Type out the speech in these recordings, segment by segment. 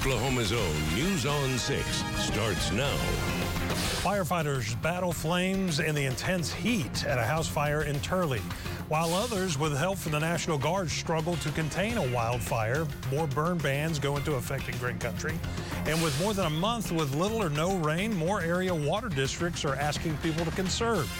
Oklahoma's own News on 6 starts now. Firefighters battle flames in the intense heat at a house fire in Turley. While others, with help from the National Guard, struggle to contain a wildfire, more burn bans go into effect in Green Country. And with more than a month with little or no rain, more area water districts are asking people to conserve.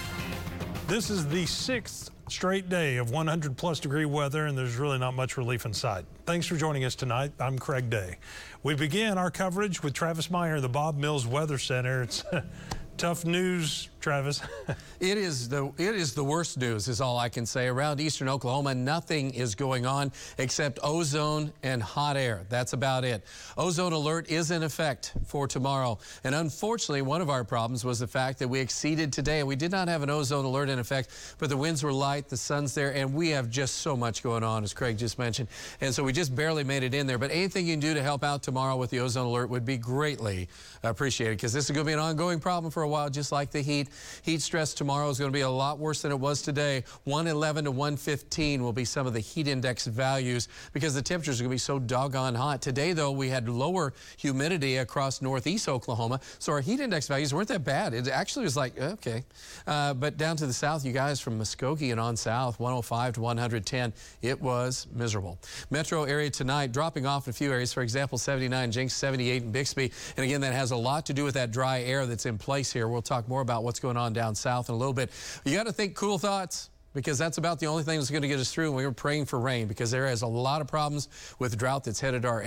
This is the sixth straight day of 100 plus degree weather, and there's really not much relief in sight. Thanks for joining us tonight. I'm Craig Day. We begin our coverage with Travis Meyer, the Bob Mills Weather Center. Tough news, Travis. it is the it is the worst news, is all I can say. Around eastern Oklahoma, nothing is going on except ozone and hot air. That's about it. Ozone alert is in effect for tomorrow. And unfortunately, one of our problems was the fact that we exceeded today. We did not have an ozone alert in effect, but the winds were light, the sun's there, and we have just so much going on, as Craig just mentioned. And so we just barely made it in there. But anything you can do to help out tomorrow with the ozone alert would be greatly appreciated because this is going to be an ongoing problem for a while, just like the heat. Heat stress tomorrow is going to be a lot worse than it was today. 111 to 115 will be some of the heat index values because the temperatures are going to be so doggone hot. Today, though, we had lower humidity across northeast Oklahoma, so our heat index values weren't that bad. It actually was like, okay. Uh, but down to the south, you guys from Muskogee and on south, 105 to 110, it was miserable. Metro area tonight dropping off in a few areas. For example, 79 Jenks, 78 in Bixby. And again, that has a lot to do with that dry air that's in place here. We'll talk more about what's going on down south in a little bit. You got to think cool thoughts because that's about the only thing that's going to get us through. We were praying for rain because there is a lot of problems with drought that's headed our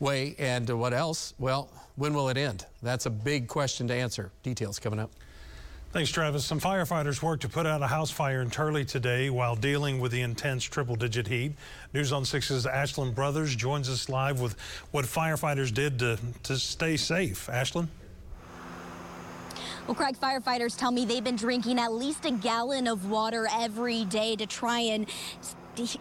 way. And what else? Well, when will it end? That's a big question to answer. Details coming up. Thanks, Travis. Some firefighters worked to put out a house fire in Turley today while dealing with the intense triple digit heat. News on 6's Ashland Brothers joins us live with what firefighters did to, to stay safe. Ashland? Well, Craig, firefighters tell me they've been drinking at least a gallon of water every day to try and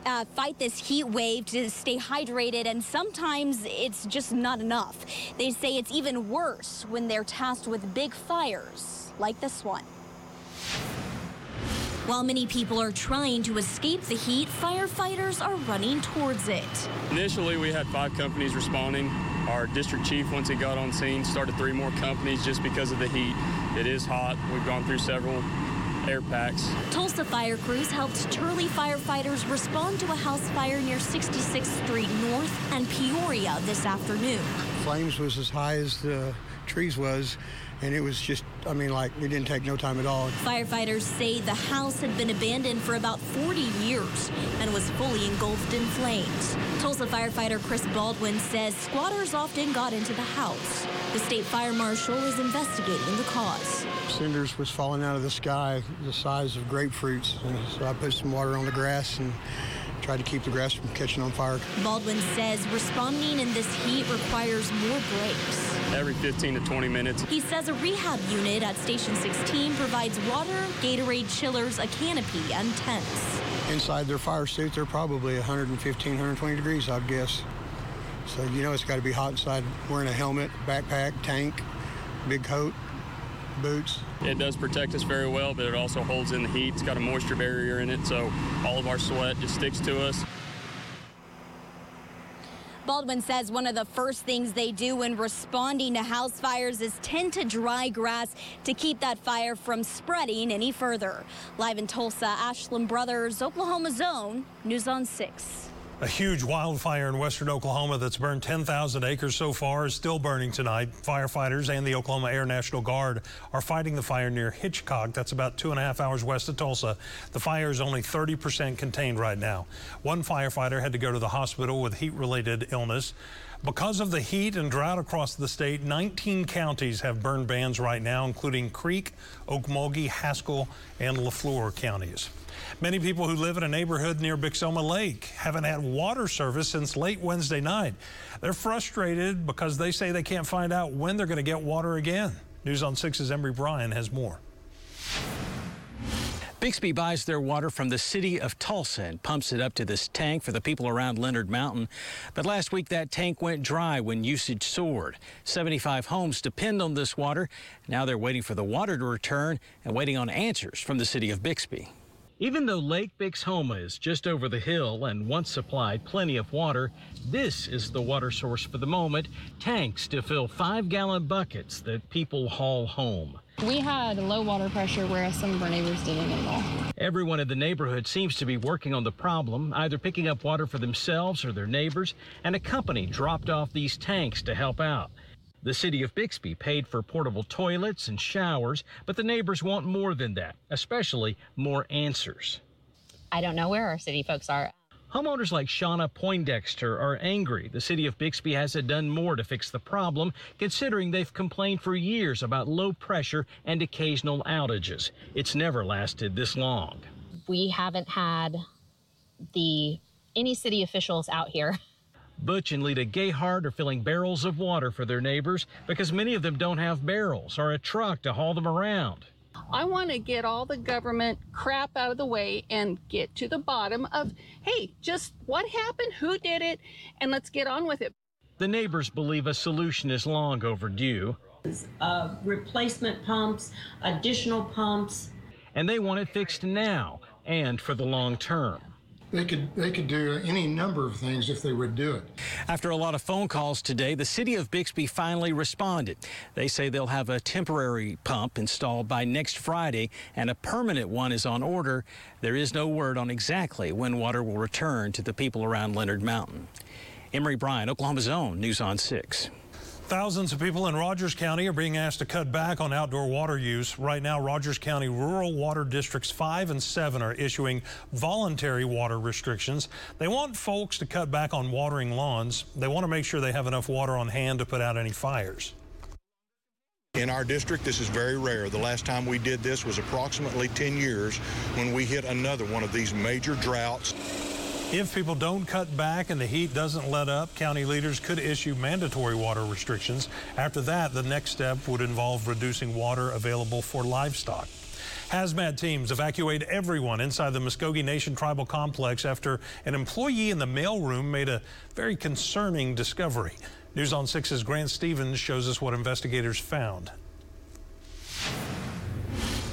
uh, fight this heat wave to stay hydrated, and sometimes it's just not enough. They say it's even worse when they're tasked with big fires like this one. While many people are trying to escape the heat, firefighters are running towards it. Initially, we had five companies responding. Our district chief, once he got on scene, started three more companies just because of the heat. It is hot. We've gone through several air packs. Tulsa fire crews helped Turley firefighters respond to a house fire near 66th Street North and Peoria this afternoon. Flames was as high as the trees was and it was just, I mean, like, it didn't take no time at all. Firefighters say the house had been abandoned for about 40 years and was fully engulfed in flames. Tulsa firefighter Chris Baldwin says squatters often got into the house. The state fire marshal is investigating the cause. Cinders was falling out of the sky the size of grapefruits, and so I put some water on the grass and tried to keep the grass from catching on fire. Baldwin says responding in this heat requires more breaks. Every 15 to 20 minutes. He says a rehab unit at Station 16 provides water, Gatorade chillers, a canopy, and tents. Inside their fire suit, they're probably 115, 120 degrees, I'd guess. So you know it's got to be hot inside, wearing a helmet, backpack, tank, big coat boots. It does protect us very well, but it also holds in the heat. It's got a moisture barrier in it, so all of our sweat just sticks to us. Baldwin says one of the first things they do when responding to house fires is tend to dry grass to keep that fire from spreading any further. Live in Tulsa, Ashland Brothers, Oklahoma's Own, News on 6. A huge wildfire in western Oklahoma that's burned 10,000 acres so far is still burning tonight. Firefighters and the Oklahoma Air National Guard are fighting the fire near Hitchcock. That's about two and a half hours west of Tulsa. The fire is only 30% contained right now. One firefighter had to go to the hospital with heat-related illness. Because of the heat and drought across the state, 19 counties have burn bans right now, including Creek, Okmulgee, Haskell, and Le Flore counties. Many people who live in a neighborhood near Bixhoma Lake haven't had water service since late Wednesday night. They're frustrated because they say they can't find out when they're going to get water again. News on 6's Emory Bryan has more. Bixby buys their water from the city of Tulsa and pumps it up to this tank for the people around Leonard Mountain. But last week that tank went dry when usage soared. 75 homes depend on this water. Now they're waiting for the water to return and waiting on answers from the city of Bixby. Even though Lake Bixhoma is just over the hill and once supplied plenty of water, this is the water source for the moment tanks to fill five gallon buckets that people haul home. We had low water pressure, whereas some of our neighbors didn't at all. Everyone in the neighborhood seems to be working on the problem, either picking up water for themselves or their neighbors, and a company dropped off these tanks to help out. The city of Bixby paid for portable toilets and showers, but the neighbors want more than that, especially more answers. I don't know where our city folks are. Homeowners like Shauna Poindexter are angry. The city of Bixby hasn't done more to fix the problem, considering they've complained for years about low pressure and occasional outages. It's never lasted this long. We haven't had the any city officials out here. Butch and Lita Gayhart are filling barrels of water for their neighbors because many of them don't have barrels or a truck to haul them around. I want to get all the government crap out of the way and get to the bottom of, hey, just what happened, who did it, and let's get on with it. The neighbors believe a solution is long overdue. Uh, replacement pumps, additional pumps. And they want it fixed now and for the long term. They could they could do any number of things if they would do it. After a lot of phone calls today, the city of Bixby finally responded. They say they'll have a temporary pump installed by next Friday and a permanent one is on order. There is no word on exactly when water will return to the people around Leonard Mountain. Emory Bryan, Oklahoma's own News on 6. Thousands of people in Rogers County are being asked to cut back on outdoor water use. Right now, Rogers County rural water districts 5 and 7 are issuing voluntary water restrictions. They want folks to cut back on watering lawns. They want to make sure they have enough water on hand to put out any fires. In our district, this is very rare. The last time we did this was approximately 10 years when we hit another one of these major droughts. If people don't cut back and the heat doesn't let up, county leaders could issue mandatory water restrictions. After that, the next step would involve reducing water available for livestock. Hazmat teams evacuate everyone inside the Muscogee Nation tribal complex after an employee in the mailroom made a very concerning discovery. News on 6's Grant Stevens shows us what investigators found.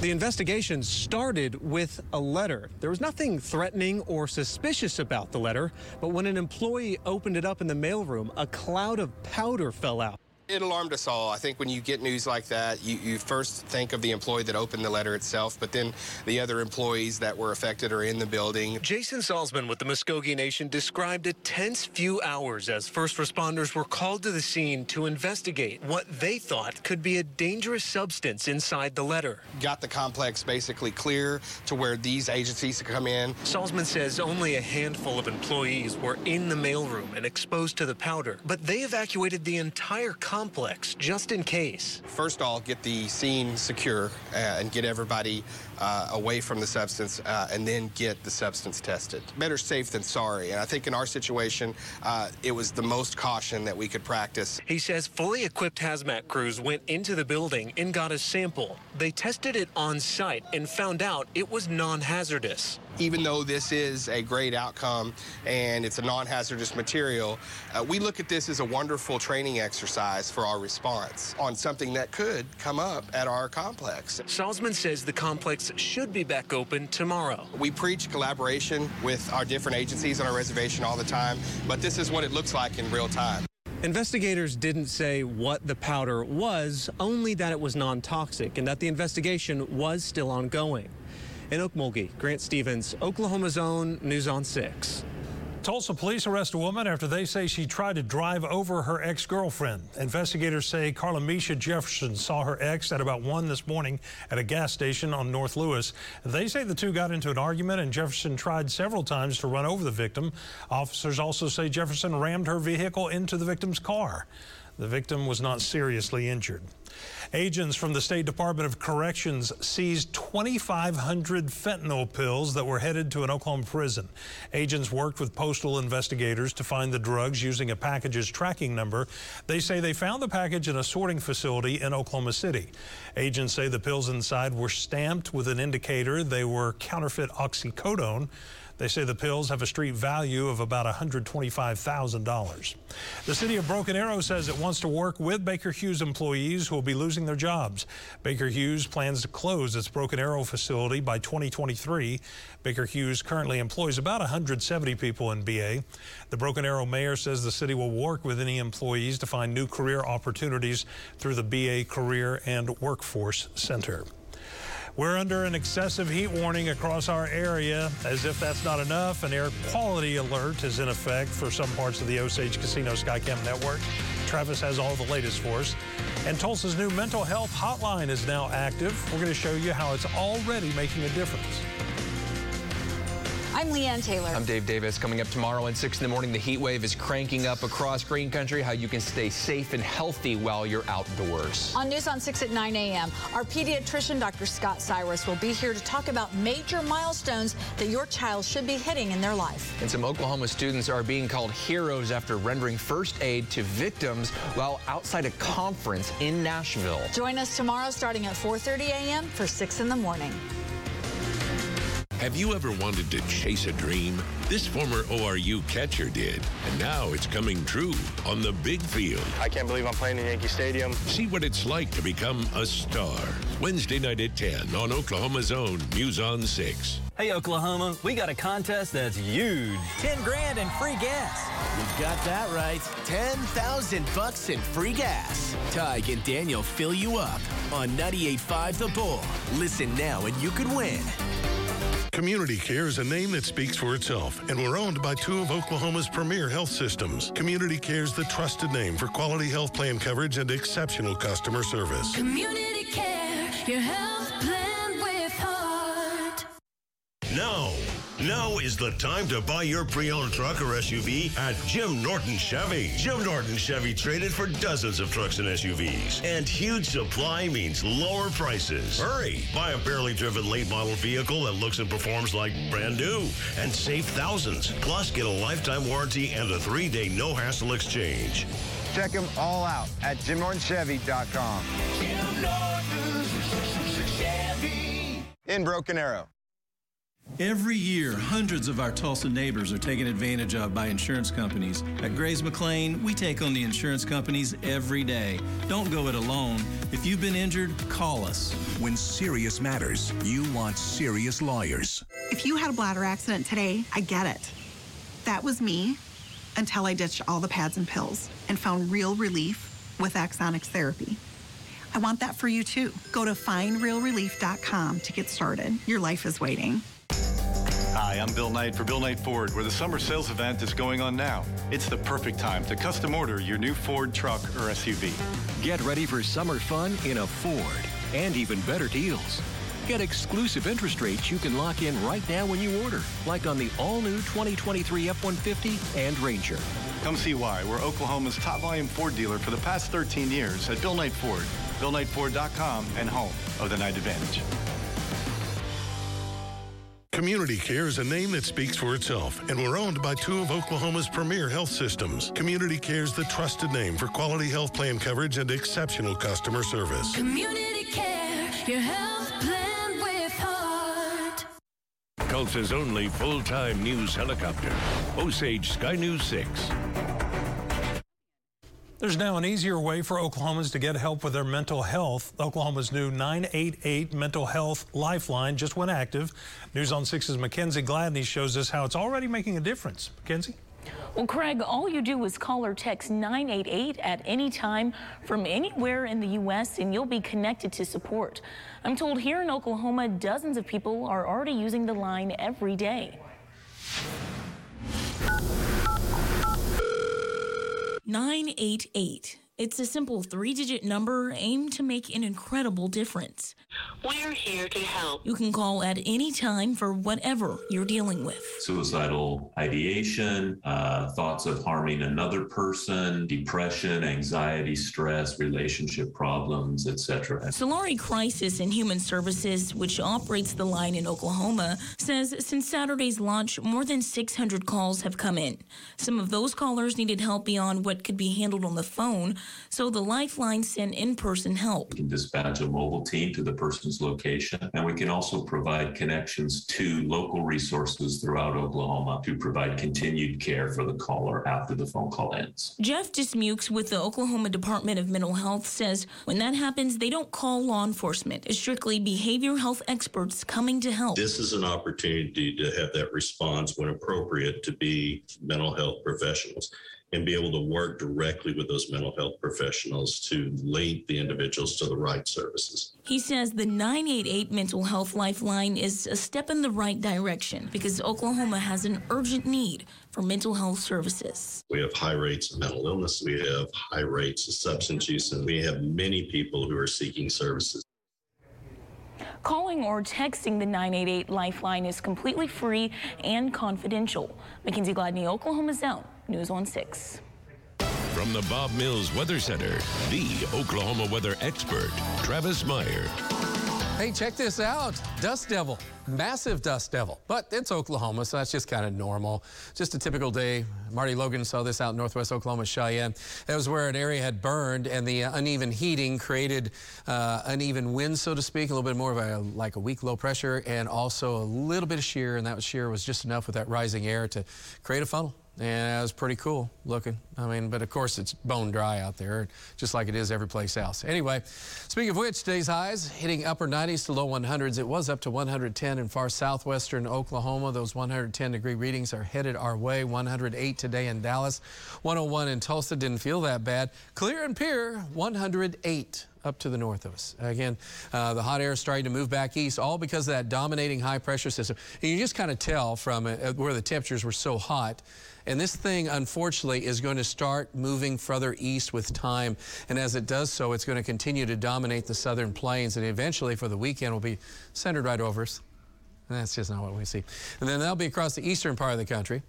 The investigation started with a letter. There was nothing threatening or suspicious about the letter, but when an employee opened it up in the mailroom, a cloud of powder fell out. It alarmed us all. I think when you get news like that, you, you first think of the employee that opened the letter itself, but then the other employees that were affected are in the building. Jason Salzman with the Muscogee Nation described a tense few hours as first responders were called to the scene to investigate what they thought could be a dangerous substance inside the letter. Got the complex basically clear to where these agencies could come in. Salzman says only a handful of employees were in the mailroom and exposed to the powder, but they evacuated the entire complex complex just in case? First, I'll get the scene secure uh, and get everybody uh, away from the substance uh, and then get the substance tested. Better safe than sorry. And I think in our situation, uh, it was the most caution that we could practice. He says fully equipped hazmat crews went into the building and got a sample. They tested it on site and found out it was non-hazardous even though this is a great outcome and it's a non-hazardous material, uh, we look at this as a wonderful training exercise for our response on something that could come up at our complex. Salzman says the complex should be back open tomorrow. We preach collaboration with our different agencies on our reservation all the time, but this is what it looks like in real time. Investigators didn't say what the powder was, only that it was non-toxic and that the investigation was still ongoing. In Okmulgee, Grant Stevens, Oklahoma's own News on 6. Tulsa police arrest a woman after they say she tried to drive over her ex-girlfriend. Investigators say Carla Misha Jefferson saw her ex at about 1 this morning at a gas station on North Lewis. They say the two got into an argument and Jefferson tried several times to run over the victim. Officers also say Jefferson rammed her vehicle into the victim's car. The victim was not seriously injured. Agents from the State Department of Corrections seized 2,500 fentanyl pills that were headed to an Oklahoma prison. Agents worked with postal investigators to find the drugs using a package's tracking number. They say they found the package in a sorting facility in Oklahoma City. Agents say the pills inside were stamped with an indicator they were counterfeit oxycodone. They say the pills have a street value of about $125,000. The city of Broken Arrow says it wants to work with Baker Hughes employees who will be losing their jobs. Baker Hughes plans to close its Broken Arrow facility by 2023. Baker Hughes currently employs about 170 people in BA. The Broken Arrow mayor says the city will work with any employees to find new career opportunities through the BA Career and Workforce Center. We're under an excessive heat warning across our area. As if that's not enough, an air quality alert is in effect for some parts of the Osage Casino Skycam network. Travis has all the latest for us. And Tulsa's new mental health hotline is now active. We're going to show you how it's already making a difference. I'm Leanne Taylor. I'm Dave Davis. Coming up tomorrow at 6 in the morning, the heat wave is cranking up across Green Country. How you can stay safe and healthy while you're outdoors. On News on 6 at 9 a.m., our pediatrician, Dr. Scott Cyrus, will be here to talk about major milestones that your child should be hitting in their life. And some Oklahoma students are being called heroes after rendering first aid to victims while outside a conference in Nashville. Join us tomorrow starting at 4.30 a.m. for 6 in the morning. Have you ever wanted to chase a dream? This former ORU catcher did, and now it's coming true on the big field. I can't believe I'm playing in Yankee Stadium. See what it's like to become a star. Wednesday night at 10 on Oklahoma's own News on 6. Hey, Oklahoma, we got a contest that's huge. 10 grand in free gas. You got that right. 10,000 bucks in free gas. Tig and Daniel fill you up on 98.5 The Bull. Listen now and you could win. Community Care is a name that speaks for itself, and we're owned by two of Oklahoma's premier health systems. Community Care is the trusted name for quality health plan coverage and exceptional customer service. Community Care, your health plan with heart. Now, now is the time to buy your pre-owned truck or SUV at Jim Norton Chevy. Jim Norton Chevy traded for dozens of trucks and SUVs. And huge supply means lower prices. Hurry! Buy a barely driven late model vehicle that looks and performs like brand new and save thousands. Plus, get a lifetime warranty and a three-day no-hassle exchange. Check them all out at JimNortonChevy.com. Jim Norton Chevy. In Broken Arrow. Every year, hundreds of our Tulsa neighbors are taken advantage of by insurance companies. At Graves McLain, we take on the insurance companies every day. Don't go it alone. If you've been injured, call us. When serious matters, you want serious lawyers. If you had a bladder accident today, I get it. That was me until I ditched all the pads and pills and found real relief with Axonics therapy. I want that for you too. Go to findrealrelief.com to get started. Your life is waiting. Hi, I'm Bill Knight for Bill Knight Ford, where the summer sales event is going on now. It's the perfect time to custom order your new Ford truck or SUV. Get ready for summer fun in a Ford and even better deals. Get exclusive interest rates you can lock in right now when you order, like on the all-new 2023 F-150 and Ranger. Come see why. We're Oklahoma's top volume Ford dealer for the past 13 years at Bill Knight Ford, BillKnightFord.com, and home of the Knight Advantage. Community Care is a name that speaks for itself, and we're owned by two of Oklahoma's premier health systems. Community Care is the trusted name for quality health plan coverage and exceptional customer service. Community Care, your health plan with heart. Tulsa's only full-time news helicopter. Osage Sky News 6. There's now an easier way for Oklahomans to get help with their mental health. Oklahoma's new 988 Mental Health Lifeline just went active. News on 6's Mackenzie Gladney shows us how it's already making a difference. Mackenzie? Well, Craig, all you do is call or text 988 at any time from anywhere in the U.S. and you'll be connected to support. I'm told here in Oklahoma, dozens of people are already using the line every day. 988. It's a simple three digit number aimed to make an incredible difference. We're here to help. You can call at any time for whatever you're dealing with. Suicidal ideation, uh, thoughts of harming another person, depression, anxiety, stress, relationship problems, etc. Solari Crisis and Human Services, which operates the line in Oklahoma, says since Saturday's launch, more than 600 calls have come in. Some of those callers needed help beyond what could be handled on the phone. So the Lifeline sent in person help. We can dispatch a mobile team to the person's location, and we can also provide connections to local resources throughout Oklahoma to provide continued care for the caller after the phone call ends. Jeff Dismukes with the Oklahoma Department of Mental Health says when that happens, they don't call law enforcement. It's strictly behavioral health experts coming to help. This is an opportunity to have that response when appropriate to be mental health professionals and be able to work directly with those mental health professionals to link the individuals to the right services. He says the 988 Mental Health Lifeline is a step in the right direction because Oklahoma has an urgent need for mental health services. We have high rates of mental illness, we have high rates of substance use, and we have many people who are seeking services. Calling or texting the 988 Lifeline is completely free and confidential. Mackenzie Gladney, Oklahoma's Own, News on 6. From the Bob Mills Weather Center, the Oklahoma weather expert, Travis Meyer. Hey, check this out. Dust devil. Massive dust devil. But it's Oklahoma, so that's just kind of normal. Just a typical day. Marty Logan saw this out in northwest Oklahoma, Cheyenne. That was where an area had burned, and the uneven heating created uh, uneven wind, so to speak, a little bit more of a like a weak low pressure, and also a little bit of shear, and that shear was just enough with that rising air to create a funnel. And that was pretty cool looking. I mean, but of course it's bone dry out there, just like it is every place else. Anyway, speaking of which, today's highs hitting upper 90s to low 100s. It was up to 110 in far southwestern Oklahoma. Those 110 degree readings are headed our way. 108 today in Dallas, 101 in Tulsa. Didn't feel that bad. Clear and Pierre, 108 up to the north of us. Again, uh, the hot air is starting to move back east, all because of that dominating high pressure system. And you just kind of tell from uh, where the temperatures were so hot. And this thing, unfortunately, is going to start moving further east with time. And as it does so, it's going to continue to dominate the southern plains. And eventually, for the weekend, will be centered right over us. And that's just not what we see. And then that'll be across the eastern part of the country.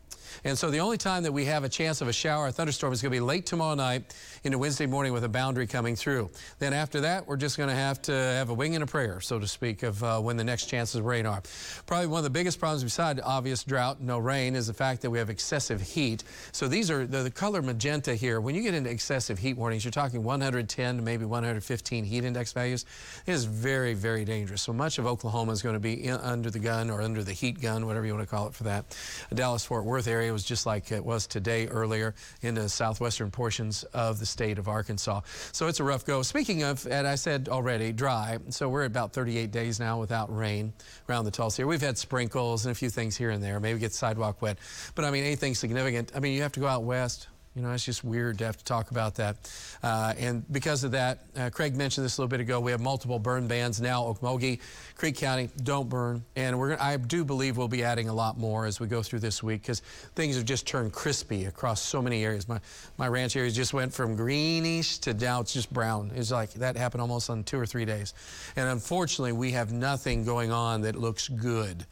And so the only time that we have a chance of a shower or thunderstorm is going to be late tomorrow night into Wednesday morning with a boundary coming through. Then after that, we're just going to have to have a wing and a prayer, so to speak, of uh, when the next chances of rain are. Probably one of the biggest problems beside obvious drought, no rain, is the fact that we have excessive heat. So these are the, the color magenta here. When you get into excessive heat warnings, you're talking 110 to maybe 115 heat index values. It is very, very dangerous. So much of Oklahoma is going to be in, under the gun or under the heat gun, whatever you want to call it for that. The Dallas Fort Worth area was just like it was today earlier in the southwestern portions of the state of Arkansas. So it's a rough go. Speaking of, and I said already, dry. So we're about 38 days now without rain around the Tulsa area. We've had sprinkles and a few things here and there. Maybe get sidewalk wet. But I mean, anything significant. I mean, you have to go out west. You know, it's just weird to have to talk about that. Uh, and because of that, uh, Craig mentioned this a little bit ago. We have multiple burn bans now. Okmulgee, Creek County, don't burn. And we're I do believe we'll be adding a lot more as we go through this week because things have just turned crispy across so many areas. My, my ranch areas just went from greenish to now it's just brown. It's like that happened almost on two or three days. And unfortunately, we have nothing going on that looks good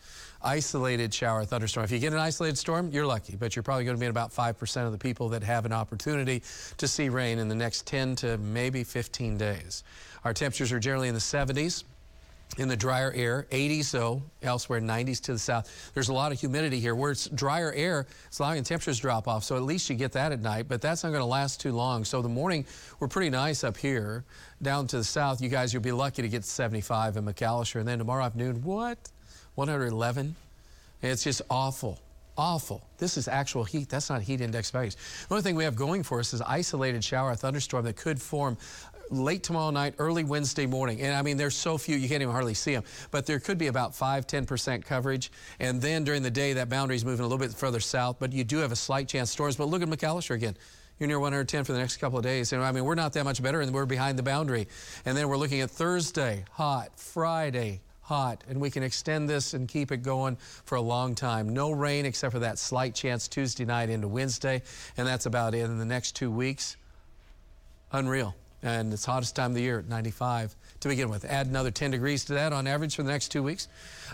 isolated shower thunderstorm. If you get an isolated storm, you're lucky, but you're probably going to be in about 5% of the people that have an opportunity to see rain in the next 10 to maybe 15 days. Our temperatures are generally in the 70s in the drier air, 80s though, elsewhere 90s to the south. There's a lot of humidity here. Where it's drier air, it's allowing temperatures drop off, so at least you get that at night, but that's not going to last too long. So the morning, we're pretty nice up here. Down to the south, you guys, you'll be lucky to get 75 in McAlester, and then tomorrow afternoon, what? 111. It's just awful. Awful. This is actual heat. That's not heat index values. The only thing we have going for us is isolated shower thunderstorm that could form late tomorrow night, early Wednesday morning. And I mean, there's so few, you can't even hardly see them. But there could be about 5 10% coverage. And then during the day, that boundary is moving a little bit further south. But you do have a slight chance storms. But look at McAlester again. You're near 110 for the next couple of days. And I mean, we're not that much better, and we're behind the boundary. And then we're looking at Thursday, hot, Friday, hot, and we can extend this and keep it going for a long time. No rain except for that slight chance Tuesday night into Wednesday, and that's about it in the next two weeks. Unreal. And it's hottest time of the year at 95 to begin with. Add another 10 degrees to that on average for the next two weeks.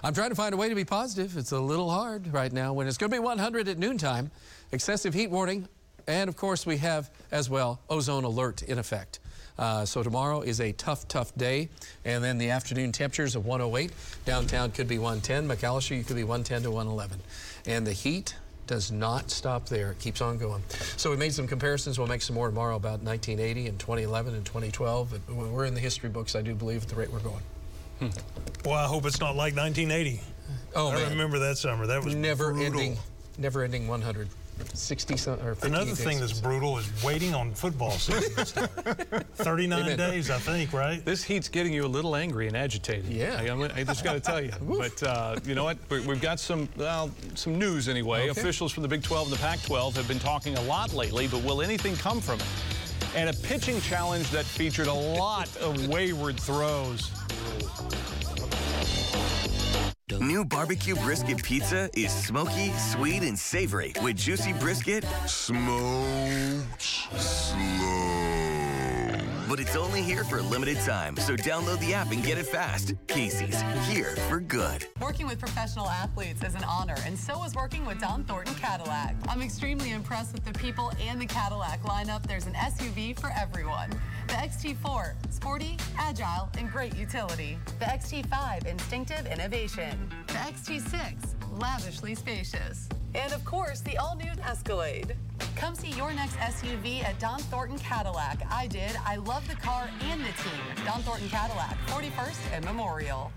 I'm trying to find a way to be positive. It's a little hard right now when it's going to be 100 at noontime. Excessive heat warning. And of course, we have as well ozone alert in effect. Uh, so tomorrow is a tough, tough day. And then the afternoon temperatures of 108. Downtown could be 110. McAlester, you could be 110 to 111. And the heat, does not stop there. It keeps on going. So we made some comparisons. We'll make some more tomorrow about 1980 and 2011 and 2012. But we're in the history books, I do believe, at the rate we're going. Hmm. Well, I hope it's not like 1980. Oh, I man. remember that summer. That was never brutal. ending, never ending 100. 60 some, or 50 Another days. thing that's brutal is waiting on football season. 39 Amen. days, I think, right? This heat's getting you a little angry and agitated. Yeah. I, I'm- I just got to tell you. but uh, you know what? We- We've got some well, some news anyway. Okay. Officials from the Big 12 and the Pac 12 have been talking a lot lately, but will anything come from it? And a pitching challenge that featured a lot of wayward throws. New barbecue brisket pizza is smoky, sweet, and savory with juicy brisket. Smoked slow. But it's only here for a limited time, so download the app and get it fast. Casey's, here for good. Working with professional athletes is an honor, and so is working with Don Thornton Cadillac. I'm extremely impressed with the people and the Cadillac lineup. There's an SUV for everyone. The XT4, sporty, agile, and great utility. The XT5, instinctive innovation. The XT6, lavishly spacious. And of course, the all-new Escalade. Come see your next SUV at Don Thornton Cadillac. I did. I love the car and the team. Don Thornton Cadillac, 41st and Memorial.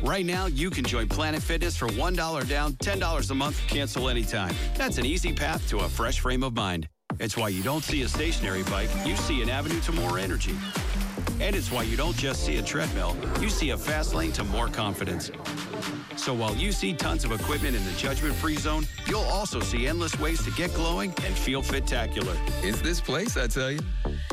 Right now, you can join Planet Fitness for $1 down, $10 a month, cancel anytime. That's an easy path to a fresh frame of mind. It's why you don't see a stationary bike, you see an avenue to more energy. And it's why you don't just see a treadmill, you see a fast lane to more confidence. So while you see tons of equipment in the judgment free zone, you'll also see endless ways to get glowing and feel fit-tacular. It's this place, I tell you.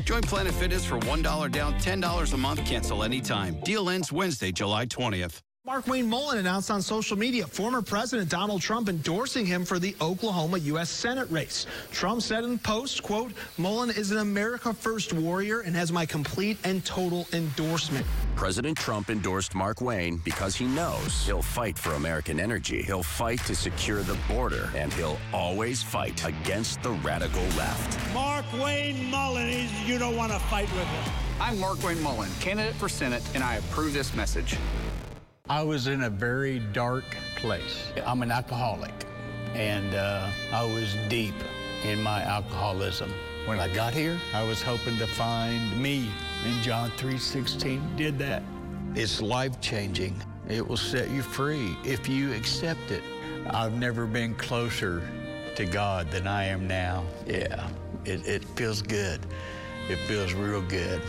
Join Planet Fitness for $1 down, $10 a month, cancel anytime. Deal ends Wednesday, July 20th. Markwayne Mullin announced on social media former President Donald Trump endorsing him for the Oklahoma U.S. Senate race. Trump said in the post, quote, Mullin is an America First warrior and has my complete and total endorsement. President Trump endorsed Markwayne because he knows he'll fight for American energy. He'll fight to secure the border, and he'll always fight against the radical left. Mark Wayne Mullen, he's, you don't want to fight with him. I'm Markwayne Mullin, candidate for Senate, and I approve this message. I was in a very dark place. I'm an alcoholic, and uh, I was deep in my alcoholism. When I got here, I was hoping to find me, and John 3:16 did that. It's life-changing. It will set you free if you accept it. I've never been closer to God than I am now. Yeah, it, it feels good. It feels real good.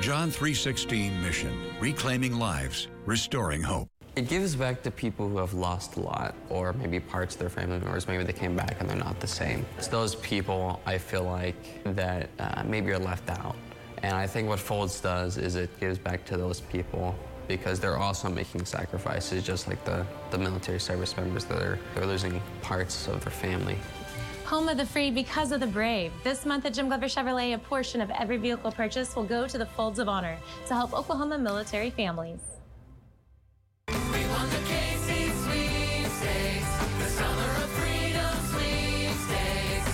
John 3:16 mission: reclaiming lives, restoring hope. It gives back to people who have lost a lot, or maybe parts of their family members. Maybe they came back and they're not the same. It's those people I feel like that uh, maybe are left out. And I think what Folds does is it gives back to those people because they're also making sacrifices, just like the, the military service members that are they're losing parts of their family. Home of the free because of the brave. This month at Jim Glover Chevrolet, a portion of every vehicle purchase will go to the Folds of Honor to help Oklahoma military families.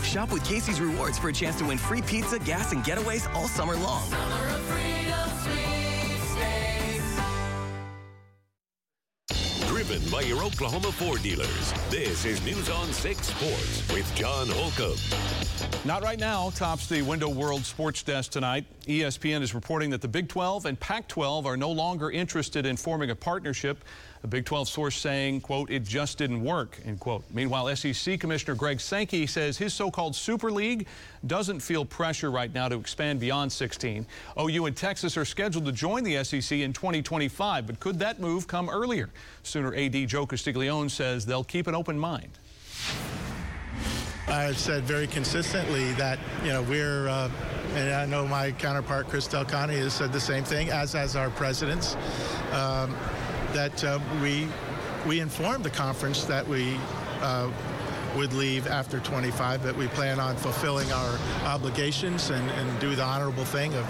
Shop with Casey's Rewards for a chance to win free pizza, gas, and getaways all summer long. Driven by your Oklahoma Ford dealers. This is News on 6 Sports with John Holcomb. Not right now tops the Window World Sports Desk tonight. ESPN is reporting that the Big 12 and Pac 12 are no longer interested in forming a partnership. A Big 12 source saying, quote, it just didn't work, end quote. Meanwhile, SEC Commissioner Greg Sankey says his so-called Super League doesn't feel pressure right now to expand beyond 16. OU and Texas are scheduled to join the SEC in 2025, but could that move come earlier? Sooner AD Joe Castiglione says they'll keep an open mind. I've said very consistently that you know we're, uh, and I know my counterpart Chris Del Conte has said the same thing, as has our presidents, um, that uh, we we informed the conference that we. Uh, would leave after 25, but we plan on fulfilling our obligations and, and do the honorable thing of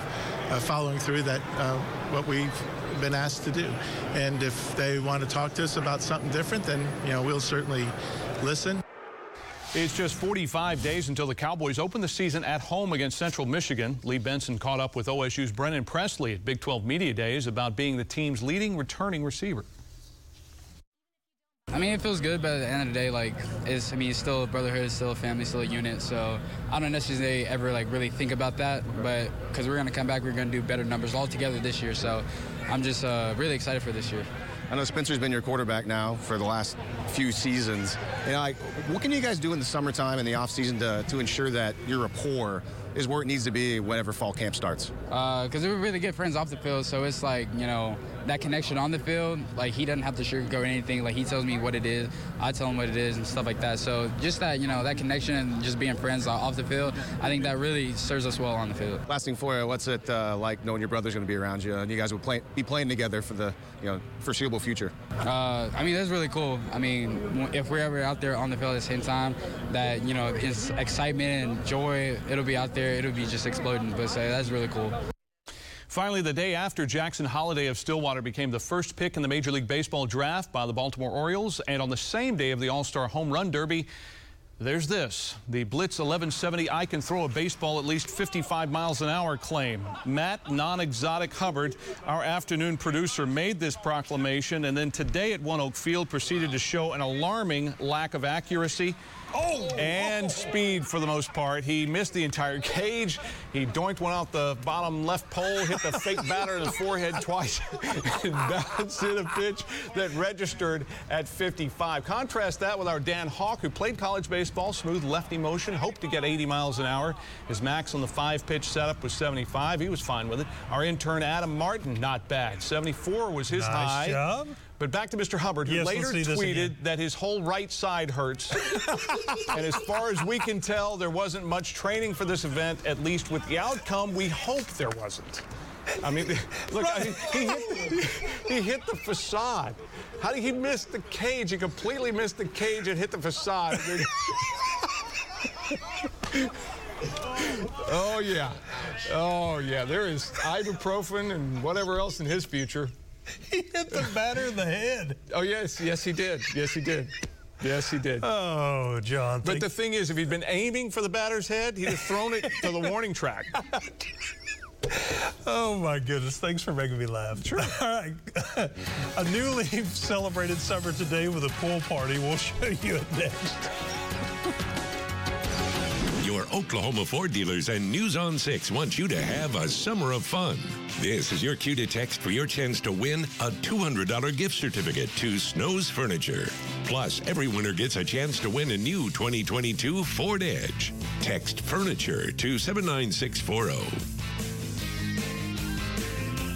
uh, following through that uh, what we've been asked to do. And if they want to talk to us about something different, then you know we'll certainly listen. It's just 45 days until the Cowboys open the season at home against Central Michigan. Lee Benson caught up with OSU's Brennan Presley at Big 12 Media Days about being the team's leading returning receiver. I mean, it feels good, but at the end of the day, like, it's, I mean, it's still a brotherhood, it's still a family, still a unit. So I don't necessarily ever, like, really think about that, but because we're going to come back, we're going to do better numbers all together this year. So I'm just uh, really excited for this year. I know Spencer's been your quarterback now for the last few seasons. You know, like, what can you guys do in the summertime and the off season to, to ensure that your rapport is where it needs to be whenever fall camp starts? Uh, because we're really good friends off the field, so it's like, you know, that connection on the field, like he doesn't have to sugarcoat anything. Like he tells me what it is, I tell him what it is, and stuff like that. So just that, you know, that connection and just being friends off the field, I think that really serves us well on the field. Last thing for you, what's it uh, like knowing your brother's going to be around you and you guys will play, be playing together for the you know foreseeable future? Uh, I mean, that's really cool. I mean, if we're ever out there on the field at the same time, that you know, his excitement and joy, it'll be out there. It'll be just exploding. But so that's really cool. Finally, the day after Jackson Holliday of Stillwater became the first pick in the Major League Baseball draft by the Baltimore Orioles, and on the same day of the All-Star Home Run Derby, there's this, the Blitz 1170 I can throw a baseball at least 55 miles an hour claim. Matt Non-Exotic Hubbard, our afternoon producer, made this proclamation and then today at ONEOK Field proceeded to show an alarming lack of accuracy Oh, and speed for the most part. He missed the entire cage. He doinked one out the bottom left pole, hit the fake batter in the forehead twice, and bounced in a pitch that registered at 55. Contrast that with our Dan Hawk, who played college baseball, smooth lefty motion, hoped to get 80 miles an hour. His max on the five-pitch setup was 75. He was fine with it. Our intern Adam Martin, not bad. 74 was his nice high. Job. But back to Mr. Hubbard, who Yes, later tweeted that his whole right side hurts. and as far as we can tell, there wasn't much training for this event, at least with the outcome. We hope there wasn't. I mean, look, I mean, he, hit the, he hit the facade. How did he miss the cage? He completely missed the cage and hit the facade. oh, yeah. Oh, yeah. There is ibuprofen and whatever else in his future. He hit the batter in the head. Oh, yes. Yes, he did. Yes, he did. Yes, he did. Oh, John. But the thing is, if he'd been aiming for the batter's head, he'd have thrown it to the warning track. Oh my goodness! Thanks for making me laugh. Sure. All right. A new leaf celebrated summer today with a pool party. We'll show you it next. Your Oklahoma Ford dealers and News on 6 want you to have a summer of fun. This is your cue to text for your chance to win a $200 gift certificate to Snow's Furniture. Plus, every winner gets a chance to win a new 2022 Ford Edge. Text furniture to 79640.